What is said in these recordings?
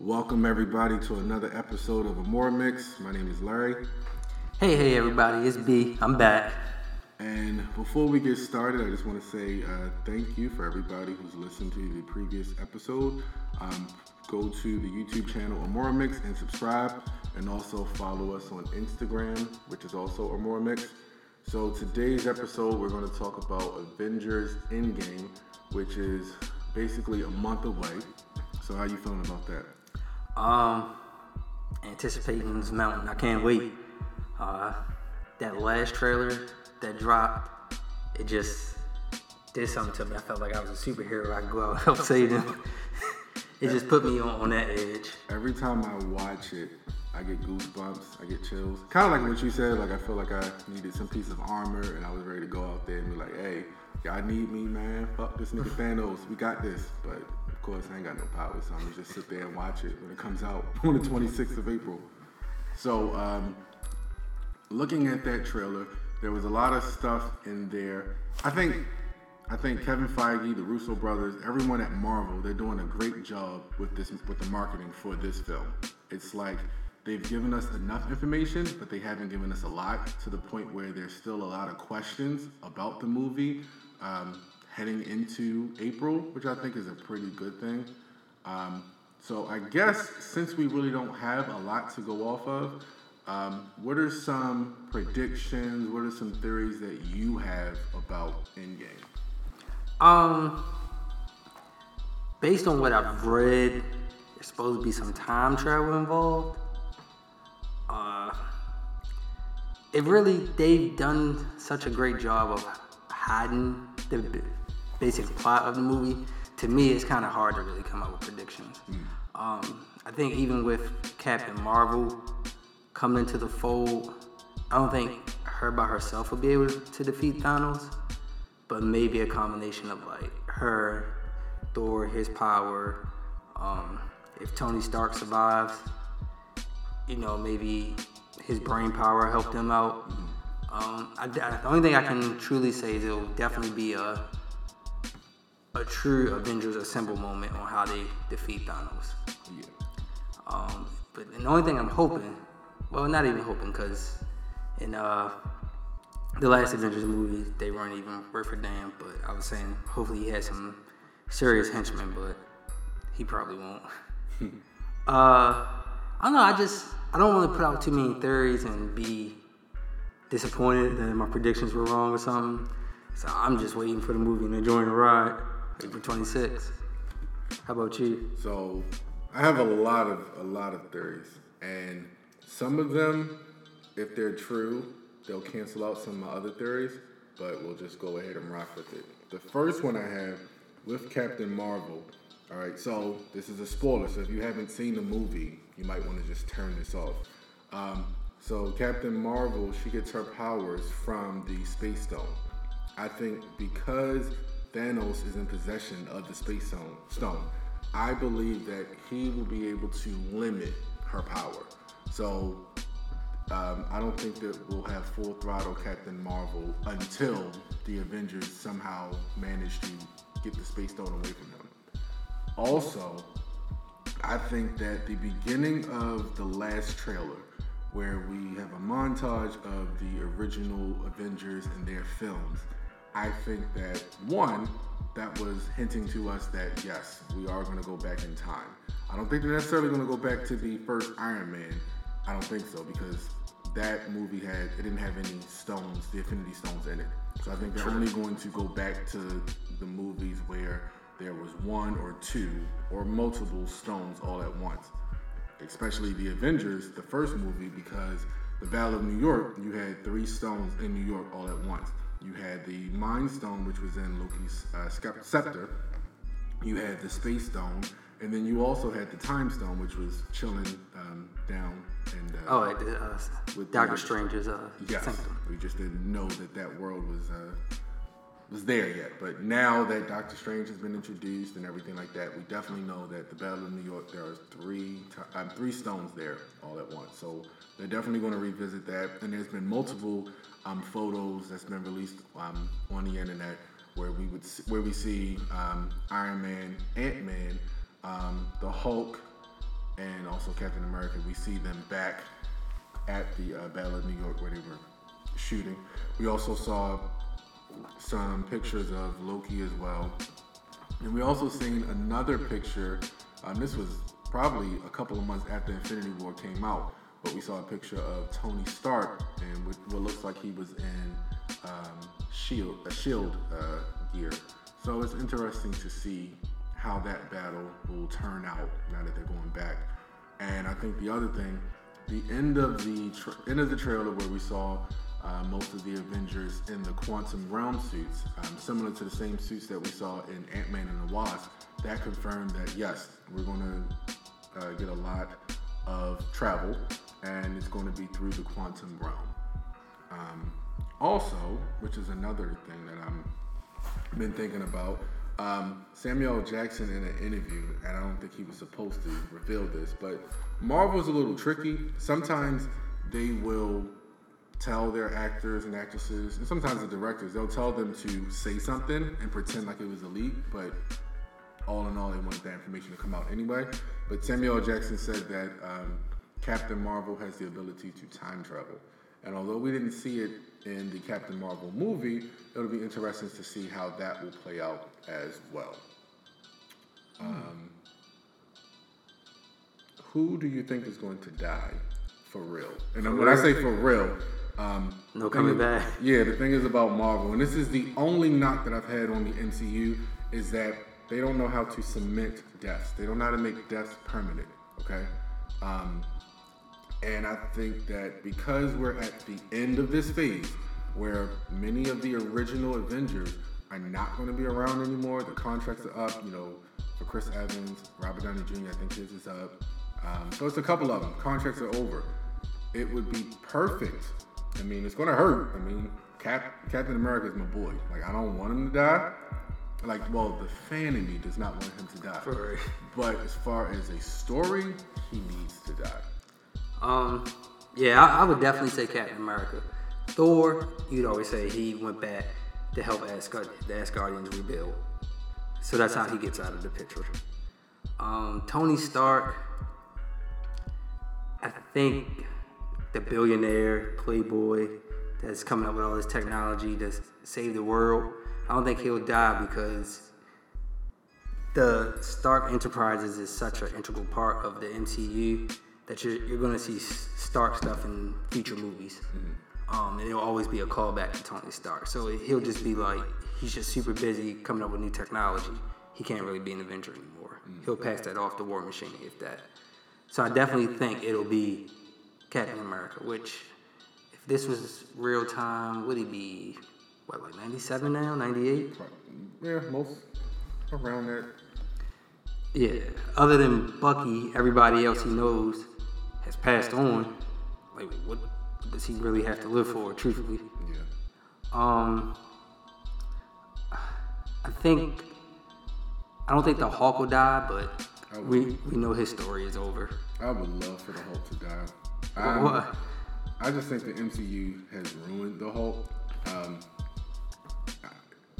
Welcome everybody to another episode of Amore Mix. My name is Larry. Hey, hey, everybody, it's B. I'm back. And before we get started, I just want to say uh, thank you for everybody who's listened to the previous episode. Um, go to the YouTube channel Amore Mix and subscribe, and also follow us on Instagram, which is also Amore Mix. So today's episode, we're going to talk about Avengers Endgame, which is basically a month away. So how you feeling about that? Um, anticipating this mountain. I can't wait. Uh, that last trailer that dropped, it just did something to me. I felt like I was a superhero. I could go out and help save them. it just put me on, on that edge. Every time I watch it, I get goosebumps. I get chills. Kind of like what you said. Like I feel like I needed some piece of armor, and I was ready to go out there and be like, "Hey, y'all need me, man. Fuck this nigga Thanos. We got this." But course, I ain't got no power, so I'm gonna just sit there and watch it when it comes out on the 26th of April. So, um, looking at that trailer, there was a lot of stuff in there. I think I think Kevin Feige, the Russo brothers, everyone at Marvel, they're doing a great job with this with the marketing for this film. It's like they've given us enough information, but they haven't given us a lot to the point where there's still a lot of questions about the movie um, heading into April, which I think is a pretty good thing. Um, so I guess since we really don't have a lot to go off of, um, what are some predictions? What are some theories that you have about Endgame? Um, based on what I've read, there's supposed to be some time travel involved. Uh, it really they've done such a great job of hiding the basic plot of the movie. To me, it's kind of hard to really come up with predictions. Um, I think even with Captain Marvel coming into the fold, I don't think her by herself will be able to defeat Thanos, but maybe a combination of like her, Thor, his power. Um, if Tony Stark survives, you know, maybe his brain power helped him out. Um, I, I- the only thing I can truly say is it'll definitely be a a true Avengers Assemble moment on how they defeat Thanos. Yeah. Um, but the only thing I'm hoping, well, not even hoping, because in uh, the last Avengers movie, they weren't even worth a damn. But I was saying, hopefully, he has some serious henchmen, but he probably won't. uh, I don't know. I just I don't want to put out too many theories and be disappointed that my predictions were wrong or something. So I'm just waiting for the movie and enjoying the ride. April 26th. How about you? So I have a lot of a lot of theories, and some of them, if they're true, they'll cancel out some of my other theories. But we'll just go ahead and rock with it. The first one I have with Captain Marvel. All right, so this is a spoiler. So if you haven't seen the movie, you might want to just turn this off. Um, so Captain Marvel, she gets her powers from the Space Stone. I think because Thanos is in possession of the Space Stone, I believe that he will be able to limit her power. So um, I don't think that we'll have full throttle Captain Marvel until the Avengers somehow manage to get the Space Stone away from him. Also, I think that the beginning of the last trailer, where we have a montage of the original Avengers and their films, I think that one, that was hinting to us that yes, we are going to go back in time. I don't think they're necessarily going to go back to the first Iron Man. I don't think so because that movie had it didn't have any stones, the Infinity Stones in it. So I think they're only going to go back to the movies where there was one or two or multiple stones all at once. Especially the Avengers, the first movie, because the Battle of New York, you had three stones in New York all at once. You had the Mind Stone, which was in Loki's uh, scepter. You had the Space Stone, and then you also had the Time Stone, which was chilling um, down. And uh, Oh, the, uh, With Doctor Strange's uh, Yes, symptom. we just didn't know that that world was uh, was there yet. But now that Doctor Strange has been introduced and everything like that, we definitely know that the Battle of New York there are three ti- um, three stones there all at once. So they're definitely going to revisit that. And there's been multiple um, photos that's been released um, on the internet where we would see, where we see um, Iron Man, Ant Man, um, the Hulk, and also Captain America. We see them back at the uh, Battle of New York where they were shooting. We also saw some pictures of Loki as well. And we also seen another picture. Um, this was probably a couple of months after Infinity War came out, but we saw a picture of Tony Stark and what, what looks like he was in um, shield a shield uh, gear. So it's interesting to see how that battle will turn out now that they're going back. And I think the other thing, the end of the tra- end of the trailer where we saw uh, most of the Avengers in the quantum realm suits, um, similar to the same suits that we saw in Ant Man and the Wasp. That confirmed that yes, we're going to uh, get a lot of travel, and it's going to be through the quantum realm. Um, also, which is another thing that I've been thinking about, um, Samuel Jackson in an interview, and I don't think he was supposed to reveal this, but Marvel's a little tricky. Sometimes they will tell their actors and actresses, and sometimes the directors, they'll tell them to say something and pretend like it was a leak, but all in all, they wanted that information to come out anyway. But Samuel Jackson said that um, Captain Marvel has the ability to time travel. And although we didn't see it in the Captain Marvel movie, it'll be interesting to see how that will play out as well. Um, who do you think is going to die for real? And when I say for real, um, No coming is- back. Yeah, the thing is about Marvel, and this is the only knock that I've had on the MCU is that they don't know how to cement deaths. They don't know how to make deaths permanent. Okay. Um, and I think that because we're at the end of this phase, where many of the original Avengers are not going to be around anymore, the contracts are up. You know, for Chris Evans, Robert Downey Jr. I think his is up. Um, so it's a couple of them. Contracts are over. It would be perfect. I mean, it's going to hurt. I mean, Cap, Captain America is my boy. Like, I don't want him to die. Like, well, the fan in me does not want him to die. Right. But as far as a story, he needs to die. Um, yeah, I, I would definitely say Captain America. Thor, you'd always say he went back to help Asgard, the Asgardians rebuild. So that's how he gets out of the picture. Um, Tony Stark, I think the billionaire playboy that's coming up with all this technology to save the world. I don't think he'll die because the Stark Enterprises is such an integral part of the MCU that you're, you're going to see Stark stuff in future movies. Um, and it'll always be a callback to Tony Stark. So he'll just be like, he's just super busy coming up with new technology. He can't really be an Avenger anymore. He'll pass that off to War Machine if that. So I definitely think it'll be Captain America, which if this was real time, would he be, what, like 97 now, 98? Yeah, most around that. Yeah. Other than Bucky, everybody else he knows has passed on. Like, what does he really have to live for, truthfully? Yeah. Um, I think I don't think the Hulk will die, but we we know his story is over. I would love for the Hulk to die. I, What? I just think the MCU has ruined the Hulk. Um,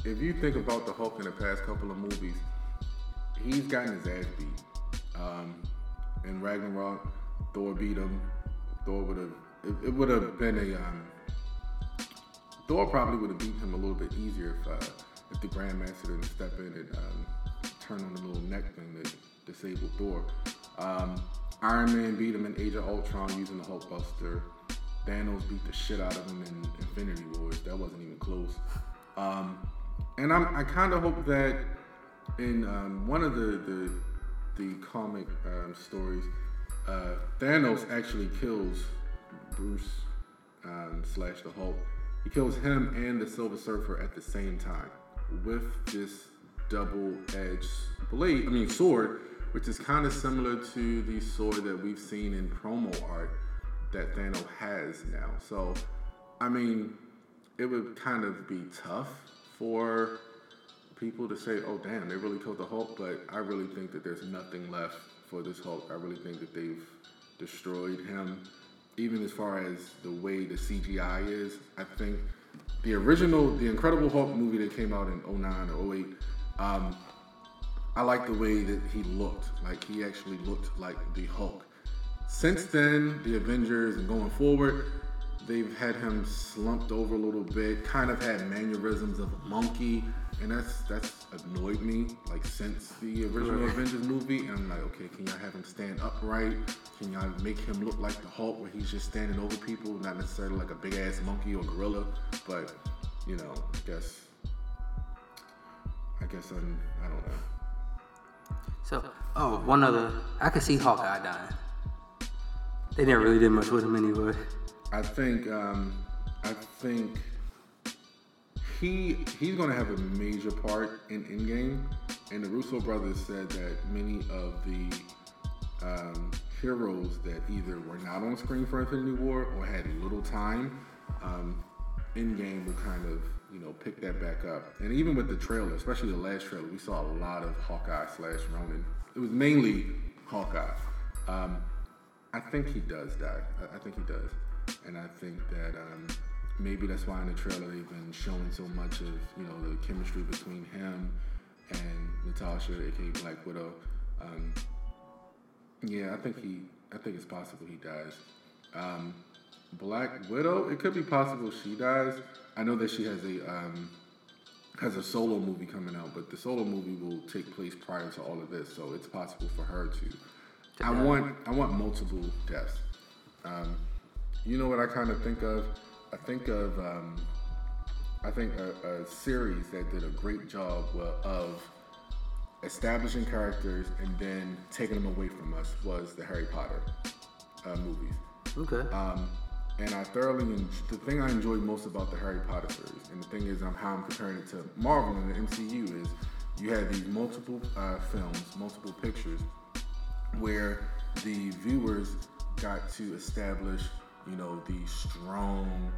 if you think about the Hulk in the past couple of movies, he's gotten his ass beat. Um, in Ragnarok, Thor beat him. Thor would have. It, it would have been a. Um, Thor probably would have beat him a little bit easier if uh, if the Grandmaster didn't step in and um, turn on the little neck thing that disabled Thor. Um, Iron Man beat him in Age of Ultron using the Hulkbuster. Thanos beat the shit out of him in Infinity Wars. That wasn't even close. Um, and I'm, I kind of hope that in um, one of the the, the comic um, stories, uh, Thanos actually kills Bruce um, slash the Hulk. He kills him and the Silver Surfer at the same time with this double-edged blade. I mean sword, which is kind of similar to the sword that we've seen in promo art that Thanos has now. So, I mean, it would kind of be tough for people to say, "Oh, damn, they really killed the Hulk," but I really think that there's nothing left for this Hulk. I really think that they've destroyed him. Even as far as the way the CGI is, I think the original, the Incredible Hulk movie that came out in 09 or 08, um, I like the way that he looked. Like he actually looked like the Hulk. Since then, the Avengers and going forward, they've had him slumped over a little bit, kind of had mannerisms of a monkey, and that's that's annoyed me. Like since the original Avengers movie, and I'm like, okay, can y'all have him stand upright? Can y'all make him look like the Hulk, where he's just standing over people, not necessarily like a big ass monkey or gorilla, but you know, I guess, I guess I'm, I don't know. So, oh, one other. I could see Hawkeye dying. They never really did much with him anyway. I think um, I think he he's going to have a major part in Endgame, and the Russo brothers said that many of the um, heroes that either were not on screen for Infinity War or had little time, um, Endgame will kind of you know pick that back up. And even with the trailer, especially the last trailer, we saw a lot of Hawkeye slash Ronin. It was mainly Hawkeye. Um, I think he does die. I, I think he does, and I think that um, maybe that's why in the trailer they've been showing so much of you know the chemistry between him and Natasha, aka Black Widow. Um, yeah, I think he. I think it's possible he dies. Um, Black Widow. It could be possible she dies. I know that she has a um, has a solo movie coming out, but the solo movie will take place prior to all of this, so it's possible for her to. I want I want multiple deaths. Um, you know what I kind of think of? I think of um, I think a, a series that did a great job of establishing characters and then taking them away from us was the Harry Potter uh, movies. Okay. Um, and I thoroughly en- the thing I enjoyed most about the Harry Potter series, and the thing is, um, how I'm comparing it to Marvel and the MCU is, you had these multiple uh, films, multiple pictures, where the viewers got to establish, you know, these strong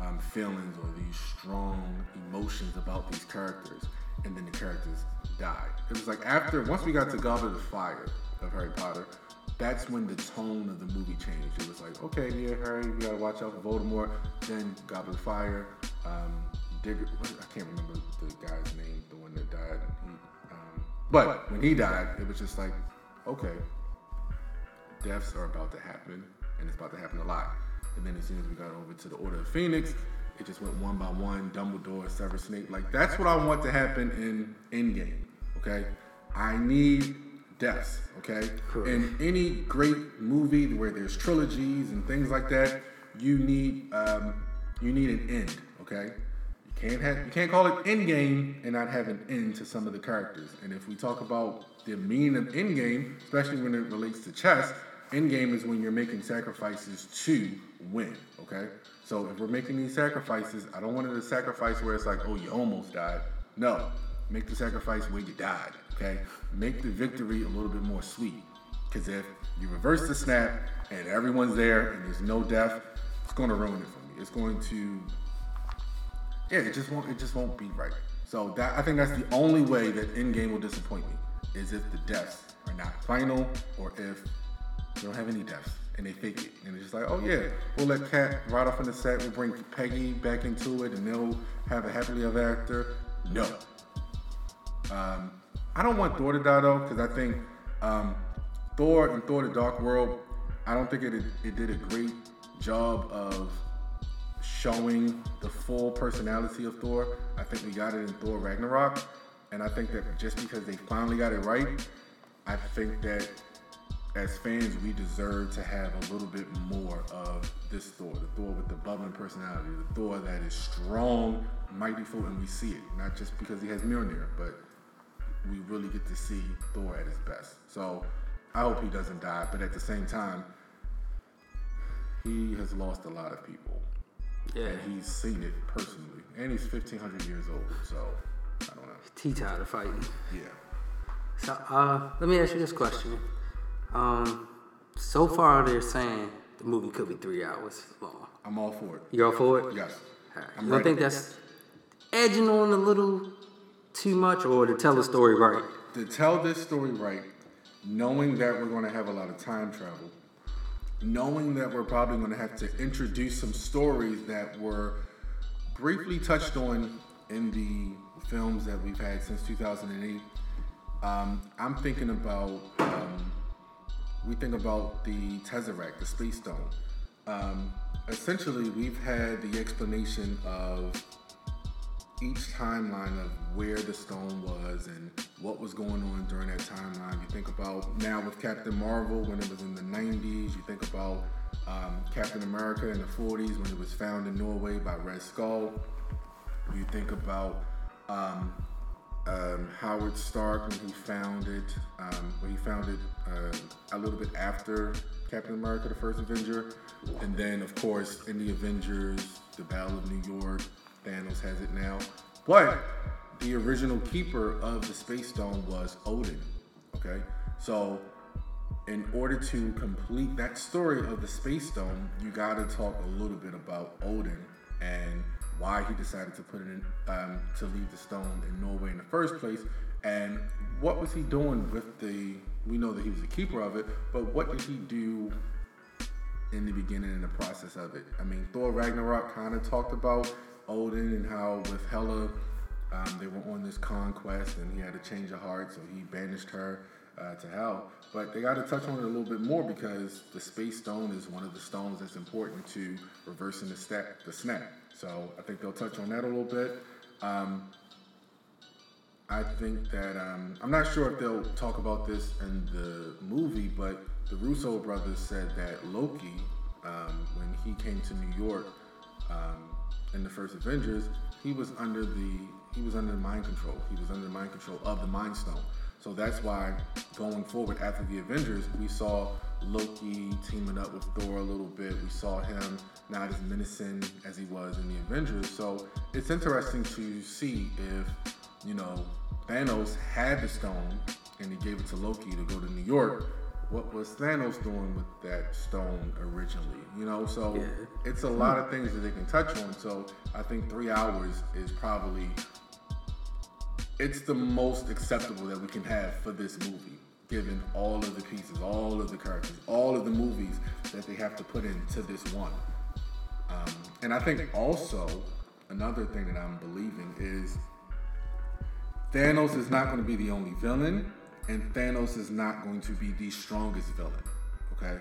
um, feelings or these strong emotions about these characters, and then the characters died. It was like after once we got to Goblet of Fire of Harry Potter, that's when the tone of the movie changed. It was like, okay, yeah, Harry, we gotta watch out for Voldemort. Then Goblet of Fire, um, Digger, what, I can't remember the guy's name, the one that died. He, um, but when he died, it was just like, okay, deaths are about to happen, and it's about to happen a lot. And then as soon as we got over to the Order of Phoenix, it just went one by one. Dumbledore, Severus Snape. Like that's what I want to happen in Endgame. Okay, I need deaths. Okay, Correct. in any great movie where there's trilogies and things like that, you need um, you need an end. Okay. You can't have you can't call it Endgame and not have an end to some of the characters. And if we talk about the meaning of Endgame, especially when it relates to chess, Endgame is when you're making sacrifices to win. Okay, so if we're making these sacrifices, I don't want it a sacrifice where it's like, oh, you almost died. No, make the sacrifice where you died. Okay, make the victory a little bit more sweet. Because if you reverse the snap and everyone's there and there's no death, it's going to ruin it for me. It's going to yeah, it just won't it just won't be right. So that I think that's the only way that Endgame will disappoint me is if the deaths are not final or if they don't have any deaths and they fake it and it's just like, oh yeah, we'll let Cap ride off in the set, we'll bring Peggy back into it and they'll have a happily ever after. No. Um, I don't want Thor to die though because I think um, Thor and Thor: The Dark World, I don't think it it did a great job of showing the full personality of Thor. I think we got it in Thor Ragnarok. And I think that just because they finally got it right, I think that as fans, we deserve to have a little bit more of this Thor, the Thor with the bubbling personality, the Thor that is strong, mighty full, and we see it. Not just because he has Mjolnir, but we really get to see Thor at his best. So I hope he doesn't die, but at the same time, he has lost a lot of people. Yeah. And he's seen it personally. And he's 1,500 years old, so I don't know. T tired of fighting. Yeah. So, uh, let me ask you this question. Um, so far they're saying the movie could be three hours long. I'm all for it. You're all for it? Yes. Alright. I'm You don't ready. think that's edging on a little too much, or to tell the story right? To tell this story right, knowing that we're going to have a lot of time travel, knowing that we're probably going to have to introduce some stories that were briefly touched on in the films that we've had since 2008, Um, I'm thinking about um, we think about the Tesseract, the Space Stone. Um, essentially, we've had the explanation of each timeline of where the stone was and what was going on during that timeline. You think about now with Captain Marvel when it was in the 90s. You think about um, Captain America in the 40s when it was found in Norway by Red Skull. You think about um, um, Howard Stark when he founded, um, when he founded uh, a little bit after Captain America, the first Avenger, and then of course in the Avengers, the Battle of New York, Thanos has it now, but the original keeper of the Space Stone was Odin. Okay, so in order to complete that story of the Space Stone, you got to talk a little bit about Odin and why he decided to put it in um, to leave the stone in Norway in the first place, and what was he doing with the? We know that he was the keeper of it, but what did he do in the beginning in the process of it? I mean, Thor Ragnarok kind of talked about Odin and how with Hela, um, they were on this conquest, and he had a change of heart, so he banished her. Uh, to hell, but they got to touch on it a little bit more because the space stone is one of the stones that's important to reversing the, the snap. So I think they'll touch on that a little bit. Um, I think that um, I'm not sure if they'll talk about this in the movie, but the Russo brothers said that Loki, um, when he came to New York um, in the first Avengers, he was under the he was under mind control. He was under mind control of the Mind Stone. So that's why going forward after the Avengers, we saw Loki teaming up with Thor a little bit. We saw him not as menacing as he was in the Avengers. So it's interesting to see if, you know, Thanos had the stone and he gave it to Loki to go to New York. What was Thanos doing with that stone originally? You know, so yeah. it's a lot of things that they can touch on. So I think three hours is probably it's the most acceptable that we can have for this movie given all of the pieces, all of the characters, all of the movies that they have to put into this one. Um, and I think also another thing that I'm believing is Thanos is not going to be the only villain, and Thanos is not going to be the strongest villain. Okay,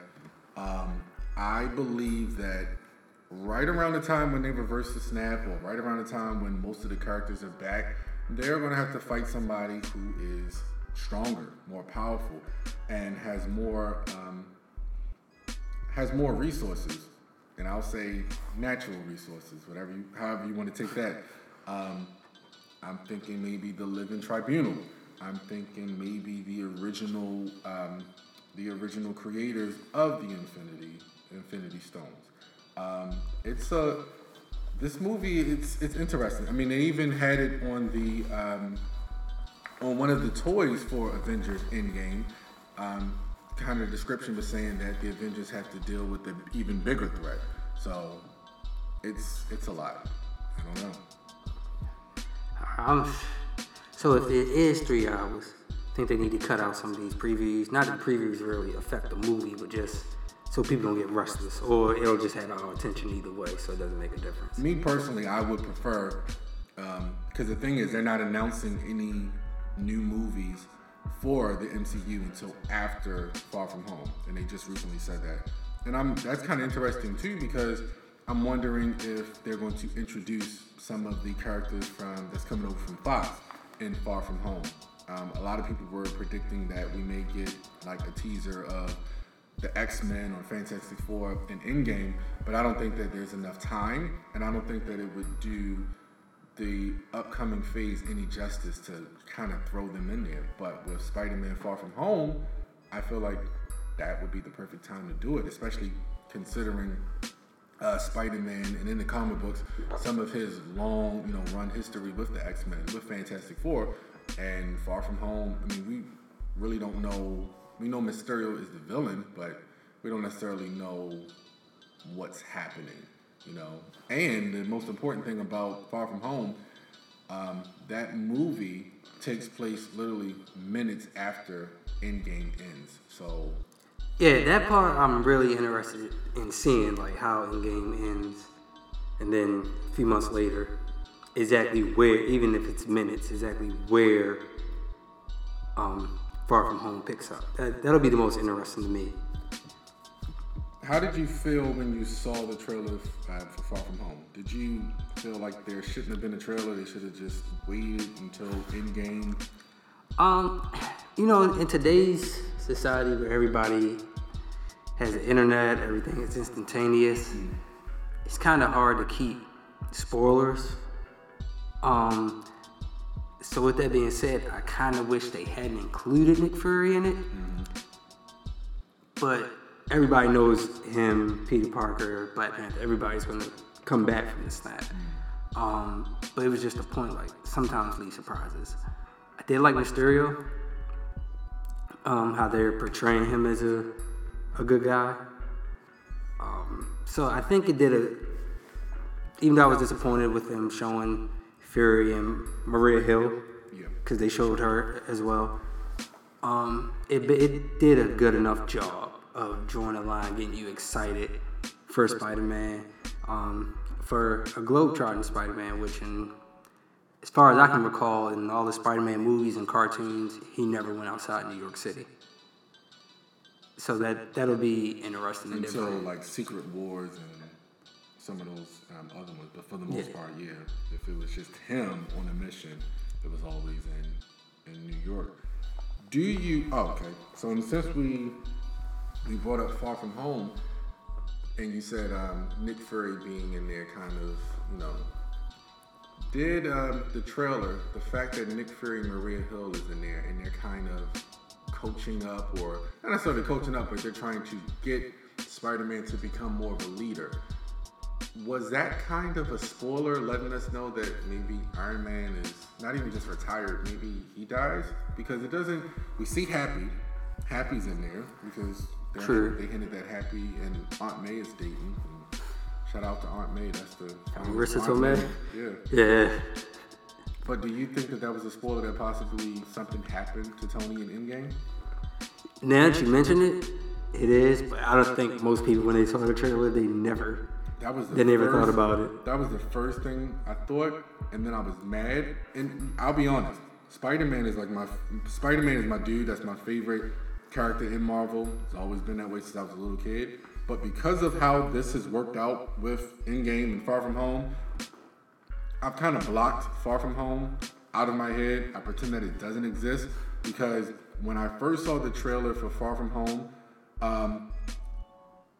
um, I believe that right around the time when they reverse the snap, or right around the time when most of the characters are back, they're going to have to fight somebody who is stronger, more powerful, and has more um, has more resources. And I'll say natural resources, whatever you, however you want to take that. Um, I'm thinking maybe the Living Tribunal. I'm thinking maybe the original, um, the original creators of the Infinity Infinity Stones. Um, it's a this movie. It's it's interesting. I mean, they even had it on the um, on one of the toys for Avengers Endgame, um, kind of description was saying that the Avengers have to deal with an even bigger threat. So it's it's a lot. I don't know. So if it is three hours, I think they need to cut out some of these previews. Not that previews really affect the movie, but just so people don't get restless, or it'll just have our attention either way, so it doesn't make a difference. Me personally, I would prefer because um, the thing is, they're not announcing any new movies for the MCU until after Far From Home, and they just recently said that. And I'm that's kind of interesting too because I'm wondering if they're going to introduce some of the characters from that's coming over from Fox in Far From Home. Um, a lot of people were predicting that we may get like a teaser of the X Men or Fantastic Four in Endgame, but I don't think that there's enough time, and I don't think that it would do the upcoming phase any justice to kind of throw them in there. But with Spider-Man Far From Home, I feel like that would be the perfect time to do it, especially considering uh, Spider-Man and in the comic books some of his long, you know, run history with the X-Men, with Fantastic Four, and Far From Home. I mean, we really don't know. We know Mysterio is the villain, but we don't necessarily know what's happening you know. And the most important thing about Far From Home, um, that movie takes place literally minutes after Endgame ends. So. Yeah, that part I'm really interested in seeing, like how Endgame ends, and then a few months later, exactly where, even if it's minutes, exactly where um, Far From Home picks up. That, that'll be the most interesting to me. How did you feel when you saw the trailer uh, for Far From Home? Did you feel like there shouldn't have been a trailer? They should have just waited until Endgame. Um, you know, in today's society where everybody has the internet, everything is instantaneous, it's kind of hard to keep spoilers. Um, so with that being said, I kind of wish they hadn't included Nick Fury in it. But everybody knows him, Peter Parker, Black Panther. Everybody's gonna come back from this snap. Um, but it was just a point like sometimes lead surprises. Did like Mysterio, um, how they're portraying him as a a good guy. Um, so I think it did a. Even though I was disappointed with them showing Fury and Maria Hill, Yeah. because they showed her as well. Um, it it did a good enough job of drawing a line, getting you excited for Spider-Man, um, for a globe-trotting Spider-Man, which in as far as I can recall, in all the Spider-Man movies and cartoons, he never went outside New York City. So that that'll be interesting and Until like Secret Wars and some of those um, other ones, but for the most Yeah. part, yeah. If it was just him on a mission, it was always in in New York. Do you? Oh, okay. So and since we we brought up Far From Home, and you said um, Nick Fury being in there, kind of, you know, did um, the trailer, the fact that Nick Fury and Maria Hill is in there, and they're kind of coaching up, or not necessarily coaching up, but they're trying to get Spider-Man to become more of a leader. Was that kind of a spoiler, letting us know that maybe Iron Man is not even just retired, maybe he dies? Because it doesn't. We see Happy, Happy's in there because True. they hinted that Happy and Aunt May is dating. Shout out to Aunt May. That's the Marisa Tomei? Yeah. Yeah. But do you think that that was a spoiler that possibly something happened to Tony in Endgame? Now that you mention it, it is, but I don't think most people, when they saw the trailer, they never. That was the They never first- thought about it. That was the first thing I thought, and then I was mad. And I'll be honest, Spider Man is like my Spider Man is my dude. That's my favorite character in Marvel. It's always been that way since I was a little kid. But because of how this has worked out with Endgame and Far From Home, I've kind of blocked Far From Home out of my head. I pretend that it doesn't exist because when I first saw the trailer for Far From Home, um,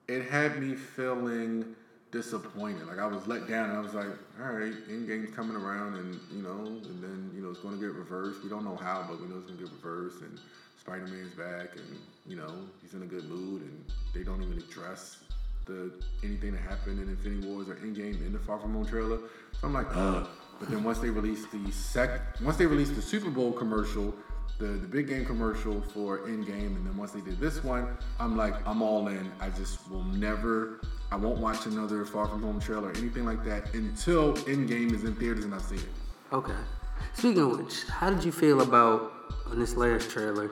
it had me feeling disappointed. Like I was let down, I was like, "All right, Endgame's coming around, and you know, and then you know it's going to get reversed. We don't know how, but we know it's going to get reversed, and Spider-Man's back, and you know he's in a good mood, and they don't even address the anything that happened in Infinity Wars or Endgame in the Far From Home trailer. So I'm like, ugh. But then once they released the sec, once they released the Super Bowl commercial, the the big game commercial for Endgame, and then once they did this one, I'm like, I'm all in. I just will never, I won't watch another Far From Home trailer or anything like that until Endgame is in theaters and I've seen it. Okay. Speaking of which, how did you feel about on this last trailer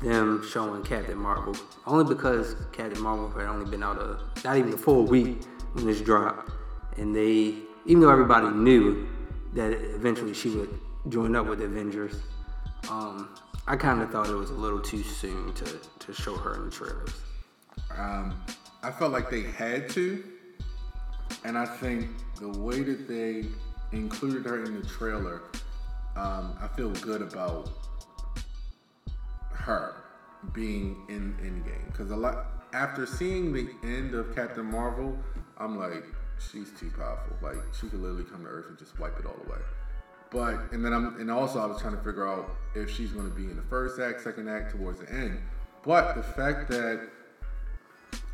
them showing Captain Marvel? Only because Captain Marvel had only been out a not even a full week when this dropped, and they even though everybody knew that eventually she would join up with the Avengers, um, I kind of thought it was a little too soon to to show her in the trailers. Um, I felt like they had to, and I think the way that they included her in the trailer, um, I feel good about her being in Endgame because a lot after seeing the end of Captain Marvel, I'm like, she's too powerful. Like she could literally come to Earth and just wipe it all away. But and then I'm and also I was trying to figure out if she's going to be in the first act, second act, towards the end. But the fact that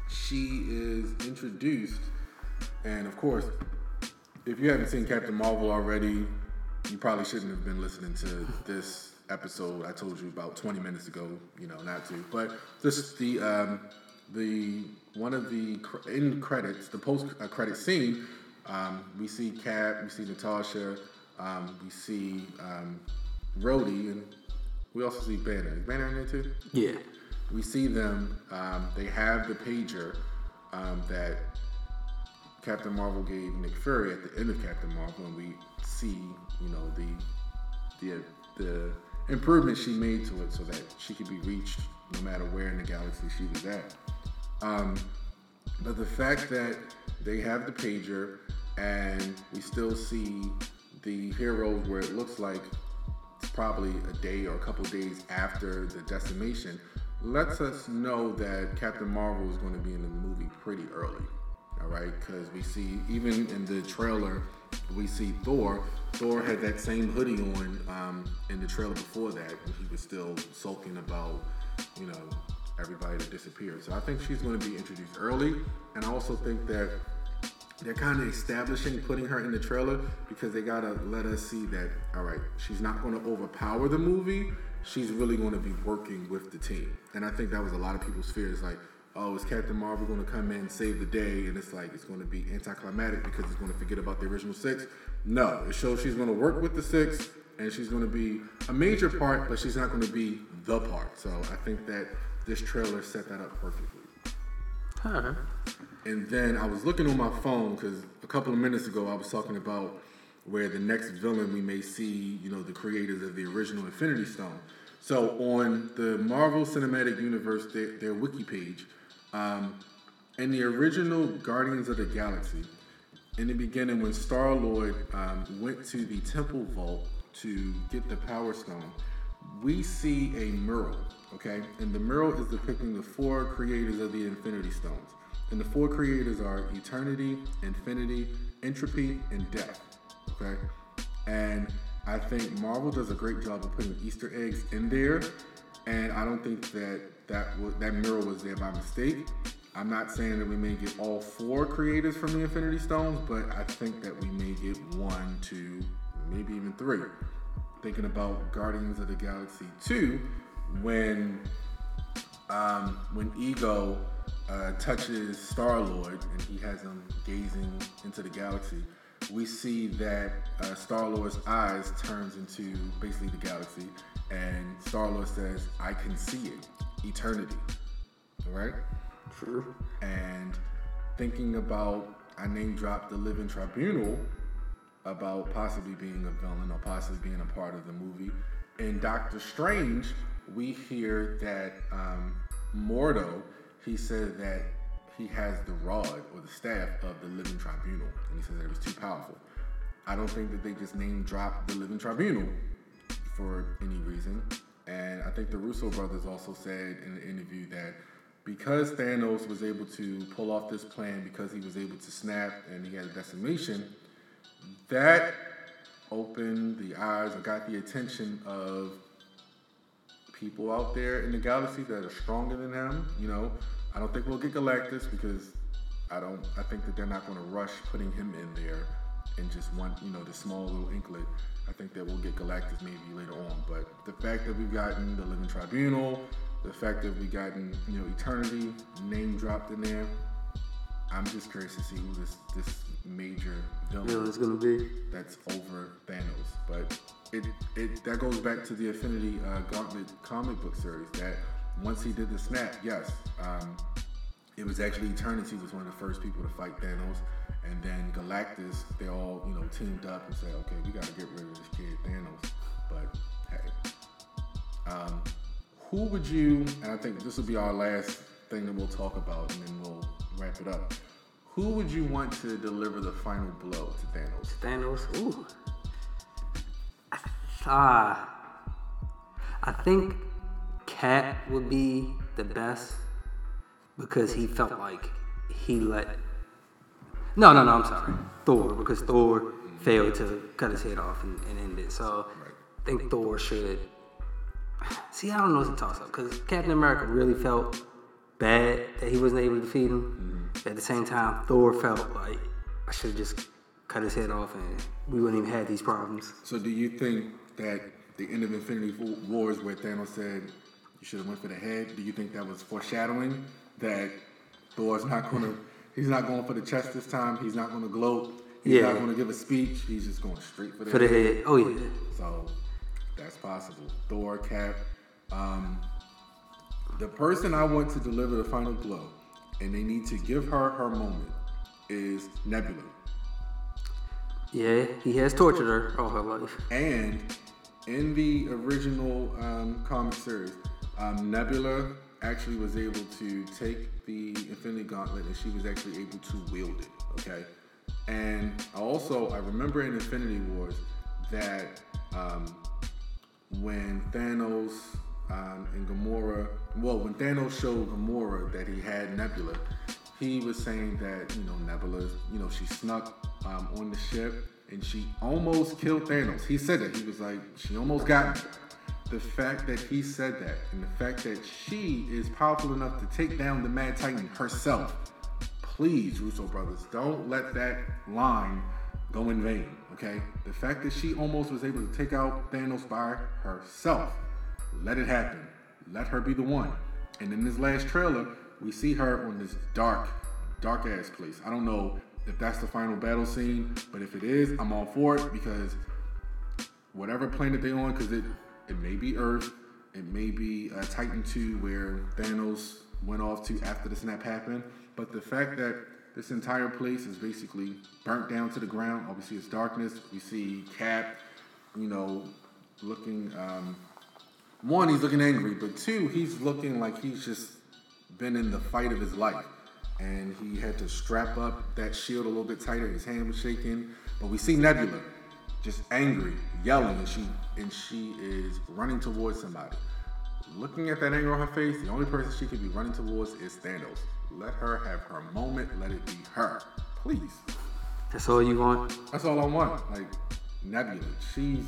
she is introduced, and of course, if you haven't seen Captain Marvel already, you probably shouldn't have been listening to this episode. I told you about 20 minutes ago, you know, not to. But this is the um, the one of the end credits, the post uh, credit scene. Um, we see Cap, we see Natasha, um, we see um, Rhodey, and we also see Banner. Is Banner in there too? Yeah. we see them. Um, they have the pager um, that Captain Marvel gave Nick Fury at the end of Captain Marvel, and we see, you know, the the the improvements she made to it so that she could be reached no matter where in the galaxy she was at. Um, but the fact that they have the pager and we still see the heroes where it looks like it's probably a day or a couple days after the decimation lets us know that Captain Marvel is going to be in the movie pretty early. All right, because we see even in the trailer, we see Thor. Thor had that same hoodie on um, in the trailer before that he was still sulking about, you know, everybody that disappeared. So I think she's going to be introduced early, and I also think that they're kind of establishing putting her in the trailer because they gotta let us see that all right she's not going to overpower the movie she's really going to be working with the team and i think that was a lot of people's fears like oh is captain marvel going to come in and save the day and it's like it's going to be anticlimactic because it's going to forget about the original six no it shows she's going to work with the six and she's going to be a major part but she's not going to be the part so i think that this trailer set that up perfectly Alright. and then I was looking on my phone because a couple of minutes ago I was talking about where the next villain we may see, you know, the creators of the original Infinity Stone. So on the Marvel Cinematic Universe, their, their wiki page, um, in the original Guardians of the Galaxy, in the beginning when Star Lord um, went to the Temple Vault to get the Power Stone, we see a mural, okay? And the mural is depicting the four creators of the Infinity Stones. And the four creators are Eternity, Infinity, Entropy, and Death, okay? And I think Marvel does a great job of putting Easter eggs in there. And I don't think that that, was, that mural was there by mistake. I'm not saying that we may get all four creators from the Infinity Stones, but I think that we may get one, two, maybe even three thinking about Guardians of the Galaxy 2 when um, when Ego uh, touches Star Lord and he has him gazing into the galaxy, we see that uh, Star Lord's eyes turns into basically the galaxy, and Star Lord says, "I can see it, eternity." All right. True. And thinking about, I name dropped the Living Tribunal about possibly being a villain or possibly being a part of the movie. In Doctor Strange, we hear that um, Mordo, he said that he has the rod or the staff of the Living Tribunal, and he says that it was too powerful. I don't think that they just name dropped the Living Tribunal for any reason. And I think the Russo brothers also said in an interview that because Thanos was able to pull off this plan because he was able to snap and he had a decimation, that opened the eyes or got the attention of people out there in the galaxy that are stronger than him. You know, I don't think we'll get Galactus because I don't. I think that they're not going to rush putting him in there and just want you know the small little inklet. I think that we'll get Galactus maybe later on. But the fact that we've gotten the Living Tribunal, the fact that we've gotten you know Eternity name dropped in there, I'm just curious to see who this this major villain know it's gonna be. that's over Thanos. But it, it that goes back to the Infinity uh, Gauntlet comic book series. That once he did the snap, yes, um, it was actually Eternity was one of the first people to fight Thanos, and then Galactus. They all you know teamed up and said, okay, we got to get rid of this kid Thanos. But hey, um, who would you? And I think this will be our last thing that we'll talk about, and then we'll wrap it up. Who would you want to deliver the final blow to Thanos? Thanos. Ooh. Ah. I think Cap would be the best because he felt like he let. No, no, no. I'm sorry. Thor because Thor failed to cut his head off and, and end it. So I think Thor should. See, I don't know. It's a toss up because Captain America really felt bad that he wasn't able to defeat him. Mm-hmm. At the same time, Thor felt like I should have just cut his head off and we wouldn't even have these problems. So do you think that the end of Infinity Wars, where Thanos said you should have went for the head, do you think that was foreshadowing that Thor's not gonna, he's not going for the chest this time. He's not gonna gloat. He's Yeah. not gonna give a speech. He's just going straight for the For the head. Oh yeah. So that's possible. Thor, Cap. Um, the person I want to deliver the final blow, and they need to give her her moment, is Nebula. Yeah, he has tortured her all her life. And in the original um, comic series, um, Nebula actually was able to take the Infinity Gauntlet and she was actually able to wield it. Okay, and also I remember in Infinity Wars that um, when Thanos um, and Gamora, well, when Thanos showed Gamora that he had Nebula, he was saying that you know Nebula, you know, she snuck um, on the ship and she almost killed Thanos. He said that he was like, she almost got me. The fact that he said that and the fact that she is powerful enough to take down the Mad Titan herself. Please, Russo brothers, don't let that line go in vain. Okay, the fact that she almost was able to take out Thanos by herself, let it happen. Let her be the one. And in this last trailer, we see her on this dark, dark ass place. I don't know if that's the final battle scene, but if it is, I'm all for it because whatever planet they're on, because it it may be Earth, it may be uh, Titan 2 where Thanos went off to after the snap happened, but the fact that this entire place is basically burnt down to the ground. Obviously, it's darkness. We see Cap, you know, looking. Um, one, he's looking angry, but two, he's looking like he's just been in the fight of his life, and he had to strap up that shield a little bit tighter. His hand was shaking, but we see Nebula just angry, yelling, and she and she is running towards somebody. Looking at that anger on her face, the only person she could be running towards is Thanos. Let her have her moment. Let it be her, please. That's all you want? That's all I want. Like Nebula, she's.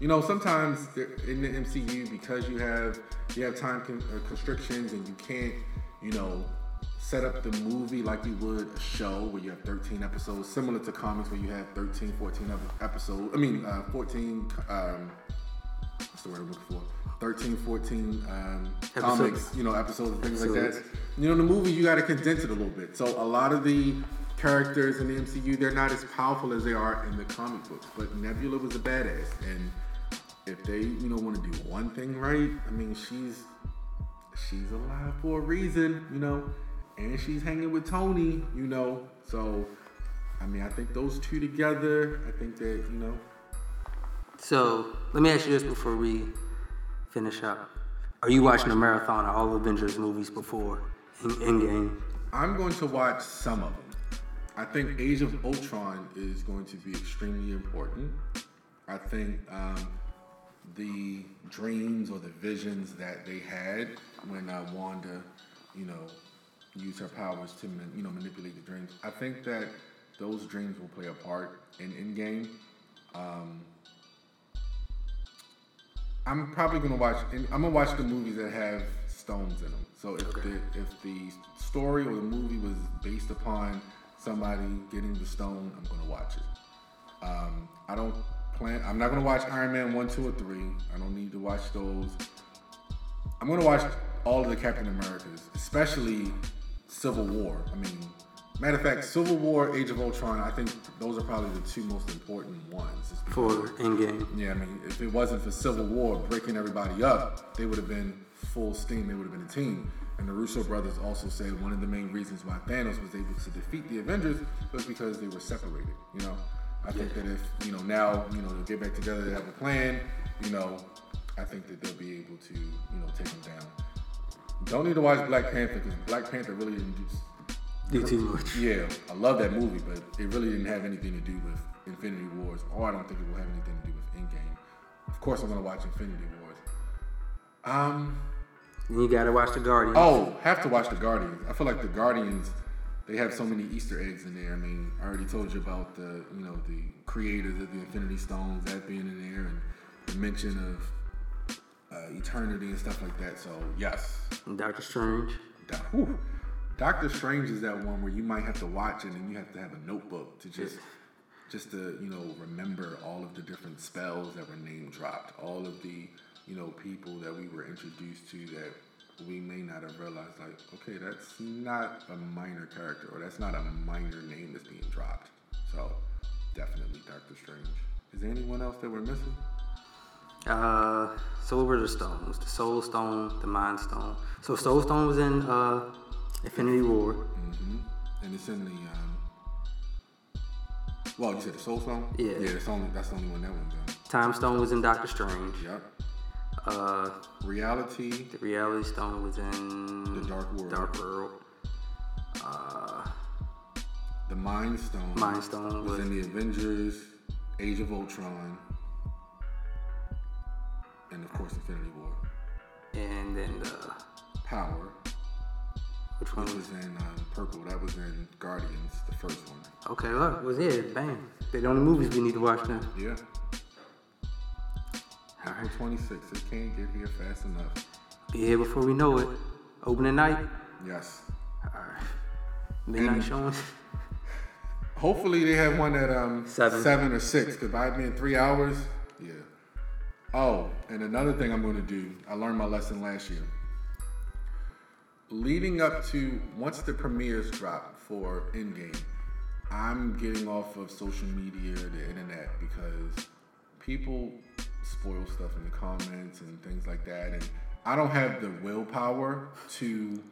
You know, sometimes in the MCU, because you have you have time con- uh, constrictions and you can't, you know, set up the movie like you would a show where you have 13 episodes, similar to comics where you have 13, 14 episodes. I mean, uh, 14. Um, what's the word I'm looking for? 13, 14 um, comics, you know, episodes and things episodes. like that. You know, the movie you got to condense it a little bit. So a lot of the characters in the MCU, they're not as powerful as they are in the comic books. But Nebula was a badass, and if they, you know, want to do one thing right, I mean, she's she's alive for a reason, you know, and she's hanging with Tony, you know. So, I mean, I think those two together, I think that you know. So let me ask you this before we finish up. Are you watching a marathon of all Avengers movies before in Endgame? I'm going to watch some of them. I think Age of Ultron is going to be extremely important. I think um, the dreams or the visions that they had when uh, Wanda, you know, used her powers to you know manipulate the dreams. I think that those dreams will play a part in Endgame. Um, I'm probably gonna watch. I'm gonna watch the movies that have stones in them. So if okay. the if the story or the movie was based upon somebody getting the stone, I'm gonna watch it. Um, I don't plan. I'm not gonna watch Iron Man one, two, or three. I don't need to watch those. I'm gonna watch all of the Captain Americas, especially Civil War. I mean, Matter of fact, Civil War, Age of Ultron, I think those are probably the two most important ones. For Endgame. Yeah, I mean, if it wasn't for Civil War breaking everybody up, they would have been full steam. They would have been a team. And the Russo brothers also said one of the main reasons why Thanos was able to defeat the Avengers was because they were separated. You know, I think that if you know now you know they'll get back together, they have a plan. You know, I think that they'll be able to you know take them down. Don't need to watch Black Panther because Black Panther really didn't do too much. Yeah, I love that movie, but it really didn't have anything to do with Infinity Wars, or I don't think it will have anything to do with Endgame. Of course, I'm gonna watch Infinity Wars. Um, you gotta watch the Guardians. Oh, have to watch the Guardians. I feel like the Guardians, they have so many Easter eggs in there. I mean, I already told you about the, you know, the creators of the Infinity Stones that being in there, and the mention of uh, eternity and stuff like that. So yes. Doctor Strange. Da- Doctor Strange is that one where you might have to watch it and you have to have a notebook to just just to, you know, remember all of the different spells that were name dropped, all of the, you know, people that we were introduced to that we may not have realized like, okay, that's not a minor character or that's not a minor name that's being dropped. So definitely Doctor Strange. Is there anyone else that we're missing? Uh, so what were the stones? The Soul Stone, the Mind Stone. So Soul Stone was in uh, Infinity War. Mm-hmm. And it's in the. Um, well, you said the Soul Stone. Yeah. Yeah, that's only that's the only one that one's in. Time Stone was in Doctor Strange. Yep. Uh, Reality. the Reality Stone was in The Dark World. Dark World. Uh, The Mind Stone. Mind Stone was was- in the Avengers, Age of Ultron, and of course Infinity War. and then the Power, which one which was? was in um, purple. That was in Guardians, the first one. Okay, look, was it? Bam. They're the only movies we need to watch now. Yeah. April 26th. It can't get here fast enough. Be here before we know it. Opening night. Yes. Alright. Midnight And- showings. Hopefully they have one at um Seven. seven or six. Cause by being three hours, yeah. Oh, and another thing I'm gonna do. I learned my lesson last year. Leading up to once the premieres drop for Endgame, I'm getting off of social media, the internet, because people spoil stuff in the comments and things like that, and I don't have the willpower to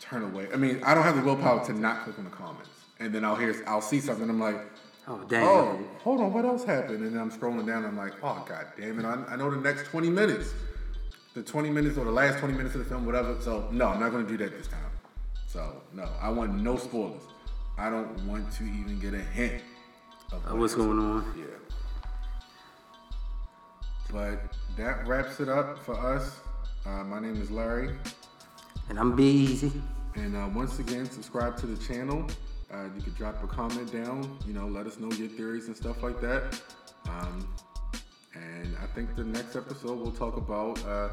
turn away. I mean, I don't have the willpower to not click on the comments. And then I'll hear, I'll see something. I'm like, Oh damn. oh, hold on, what else happened? And then I'm scrolling down. I'm like, oh god damn it! I, I know the next 20 minutes, the 20 minutes or the last 20 minutes of the film, whatever. So no, I'm not gonna do that this time. So no, I want no spoilers. I don't want to even get a hint of Uh, what's going on? Yeah. But that wraps it up for us. Uh, my name is Larry. And I'm Be Easy. And uh, once again, subscribe to the channel. Uh, you can drop a comment down. You know, let us know your theories and stuff like that. Um, and I think the next episode we'll talk about uh,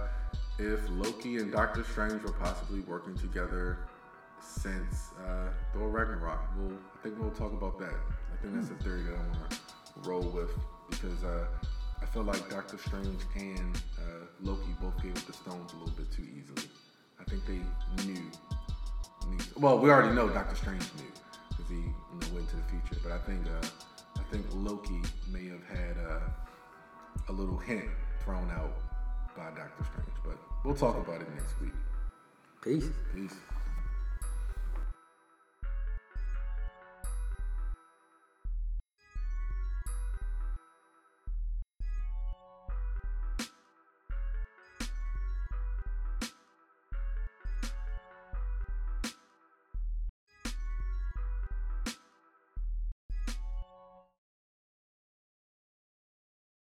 if Loki and Doctor Strange were possibly working together since uh, Thor Ragnarok. We'll, I think we'll talk about that. I think that's a theory that I want to roll with because uh, I feel like Doctor Strange and uh, Loki both gave up the stones a little bit too easily. I think they knew. knew well, we already know Doctor Strange knew because he you know, went to the future. But I think uh, I think Loki may have had uh, a little hint thrown out by Doctor Strange. But we'll talk about it next week. Peace. Peace.